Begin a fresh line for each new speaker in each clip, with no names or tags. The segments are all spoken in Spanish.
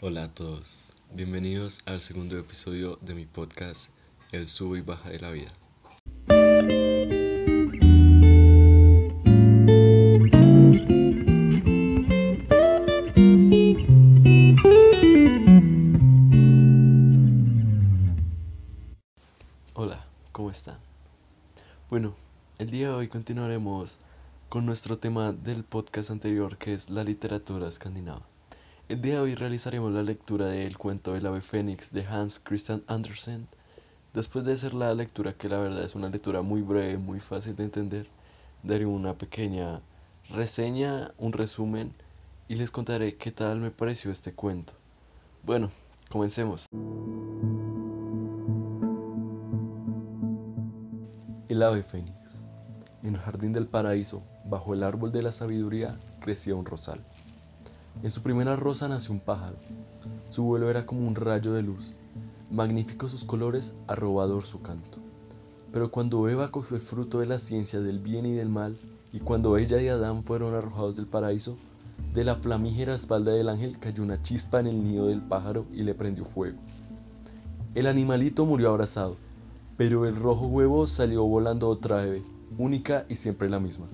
Hola a todos, bienvenidos al segundo episodio de mi podcast El sube y baja de la vida. Hola, ¿cómo están? Bueno, el día de hoy continuaremos con nuestro tema del podcast anterior que es la literatura escandinava. El día de hoy realizaremos la lectura del cuento El ave fénix de Hans Christian Andersen. Después de hacer la lectura, que la verdad es una lectura muy breve, muy fácil de entender, daré una pequeña reseña, un resumen y les contaré qué tal me pareció este cuento. Bueno, comencemos. El ave fénix. En el jardín del paraíso, bajo el árbol de la sabiduría, crecía un rosal. En su primera rosa nació un pájaro. Su vuelo era como un rayo de luz. Magníficos sus colores, arrobador su canto. Pero cuando Eva cogió el fruto de la ciencia del bien y del mal, y cuando ella y Adán fueron arrojados del paraíso, de la flamígera espalda del ángel cayó una chispa en el nido del pájaro y le prendió fuego. El animalito murió abrazado, pero el rojo huevo salió volando otra ave, única y siempre la misma,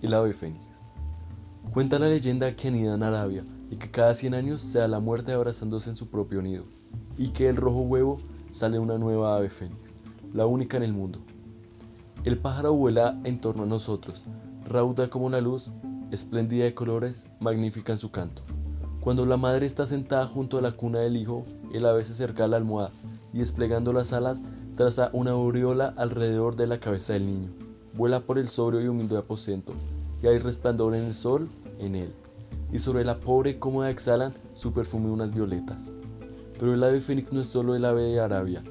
el ave fénix. Cuenta la leyenda que anida en Arabia y que cada 100 años se da la muerte abrazándose en su propio nido, y que del rojo huevo sale una nueva ave fénix, la única en el mundo. El pájaro vuela en torno a nosotros, rauda como una luz, espléndida de colores, magnífica en su canto. Cuando la madre está sentada junto a la cuna del hijo, el ave se acerca a la almohada y desplegando las alas traza una aureola alrededor de la cabeza del niño. Vuela por el sobrio y humilde aposento, y hay resplandor en el sol en él, y sobre la pobre cómoda exhalan su perfume unas violetas. Pero el ave fénix no es solo el ave de Arabia,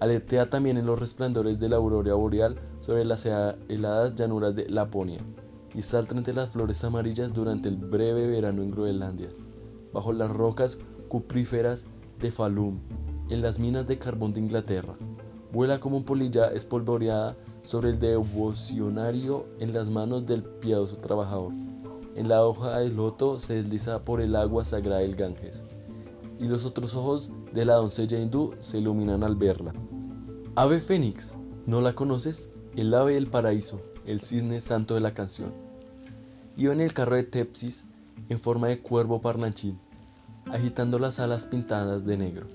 aletea también en los resplandores de la aurora boreal sobre las heladas llanuras de Laponia, y salta entre las flores amarillas durante el breve verano en Groenlandia, bajo las rocas cupríferas de Falun, en las minas de carbón de Inglaterra. Vuela como polilla espolvoreada sobre el devocionario en las manos del piadoso trabajador. En la hoja del loto se desliza por el agua sagrada del Ganges, y los otros ojos de la doncella hindú se iluminan al verla. Ave Fénix, ¿no la conoces? El ave del paraíso, el cisne santo de la canción. Iba en el carro de Tepsis en forma de cuervo parnachín, agitando las alas pintadas de negro.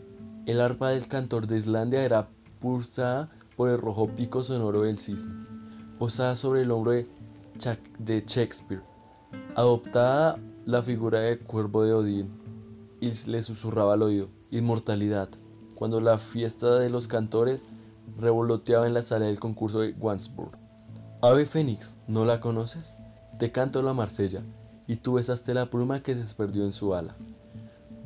El arpa del cantor de Islandia era pulsada por el rojo pico sonoro del cisne, posada sobre el hombro de, Shakespeare Adoptada la figura de cuervo de Odín y le susurraba al oído, inmortalidad, cuando la fiesta de los cantores revoloteaba en la sala del concurso de Wandsburg. Ave Fénix, ¿no la conoces? Te canto la Marsella, y tú besaste la pluma que se perdió en su ala.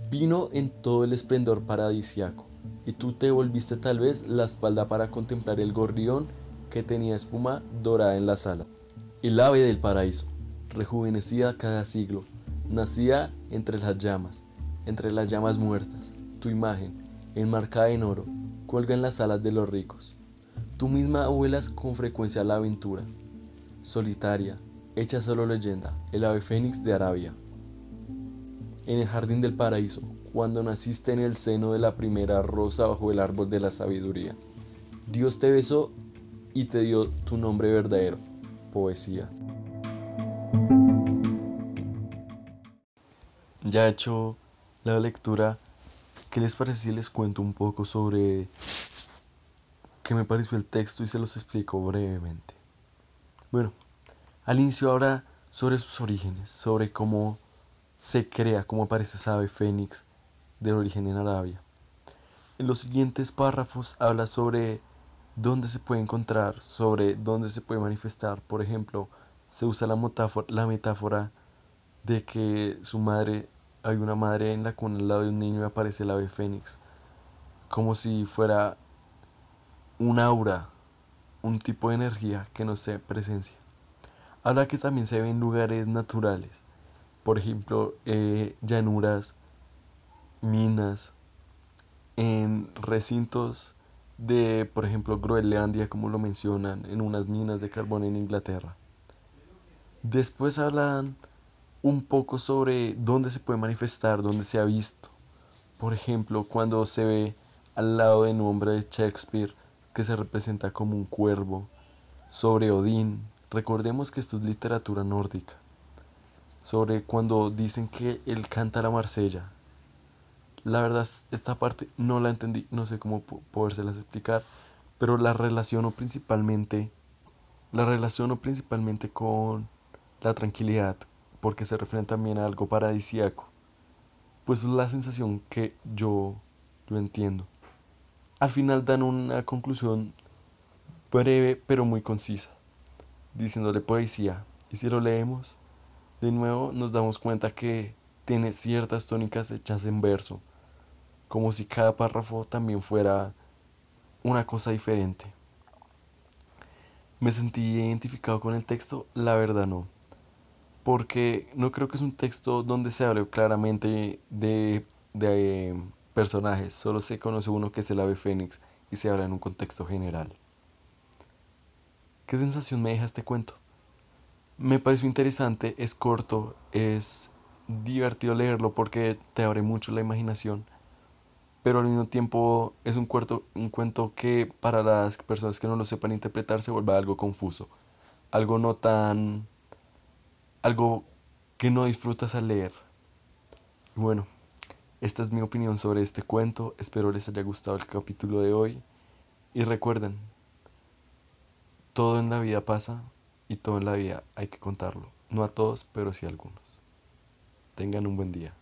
Vino en todo el esplendor paradisiaco, y tú te volviste tal vez la espalda para contemplar el gorrión que tenía espuma dorada en la sala. El ave del paraíso rejuvenecida cada siglo, nacía entre las llamas, entre las llamas muertas. Tu imagen, enmarcada en oro, cuelga en las alas de los ricos. Tú misma vuelas con frecuencia a la aventura, solitaria, hecha solo leyenda, el ave fénix de Arabia. En el jardín del paraíso, cuando naciste en el seno de la primera rosa bajo el árbol de la sabiduría, Dios te besó y te dio tu nombre verdadero, poesía. Ya he hecho la lectura, ¿qué les parece si les cuento un poco sobre qué me pareció el texto y se los explico brevemente? Bueno, al inicio ahora sobre sus orígenes, sobre cómo se crea, cómo aparece esa ave fénix de origen en Arabia. En los siguientes párrafos habla sobre dónde se puede encontrar, sobre dónde se puede manifestar. Por ejemplo, se usa la metáfora, de que su madre hay una madre en la cuna al lado de un niño y aparece el ave fénix, como si fuera un aura, un tipo de energía que no sé, presencia. Ahora que también se ve en lugares naturales, por ejemplo, eh, llanuras, minas, en recintos de, por ejemplo, Groenlandia, como lo mencionan, en unas minas de carbón en Inglaterra. Después hablan un poco sobre dónde se puede manifestar, dónde se ha visto. por ejemplo, cuando se ve al lado de nombre de Shakespeare que se representa como un cuervo, sobre Odín, recordemos que esto es literatura nórdica, sobre cuando dicen que él canta la Marsella. La verdad, esta parte no la entendí, no sé cómo podérselas explicar, pero la relaciono principalmente, la relaciono principalmente con la tranquilidad, porque se refiere también a algo paradisíaco. Pues es la sensación que yo, yo entiendo. Al final dan una conclusión breve pero muy concisa, diciéndole poesía. Y si lo leemos, de nuevo nos damos cuenta que tiene ciertas tónicas hechas en verso, como si cada párrafo también fuera una cosa diferente. ¿Me sentí identificado con el texto? La verdad no porque no creo que es un texto donde se hable claramente de, de personajes, solo se conoce uno que es el ave fénix y se habla en un contexto general. ¿Qué sensación me deja este cuento? Me pareció interesante, es corto, es divertido leerlo porque te abre mucho la imaginación, pero al mismo tiempo es un, cuento, un cuento que para las personas que no lo sepan interpretar se vuelve algo confuso, algo no tan algo que no disfrutas al leer. Bueno, esta es mi opinión sobre este cuento. Espero les haya gustado el capítulo de hoy. Y recuerden, todo en la vida pasa y todo en la vida hay que contarlo. No a todos, pero sí a algunos. Tengan un buen día.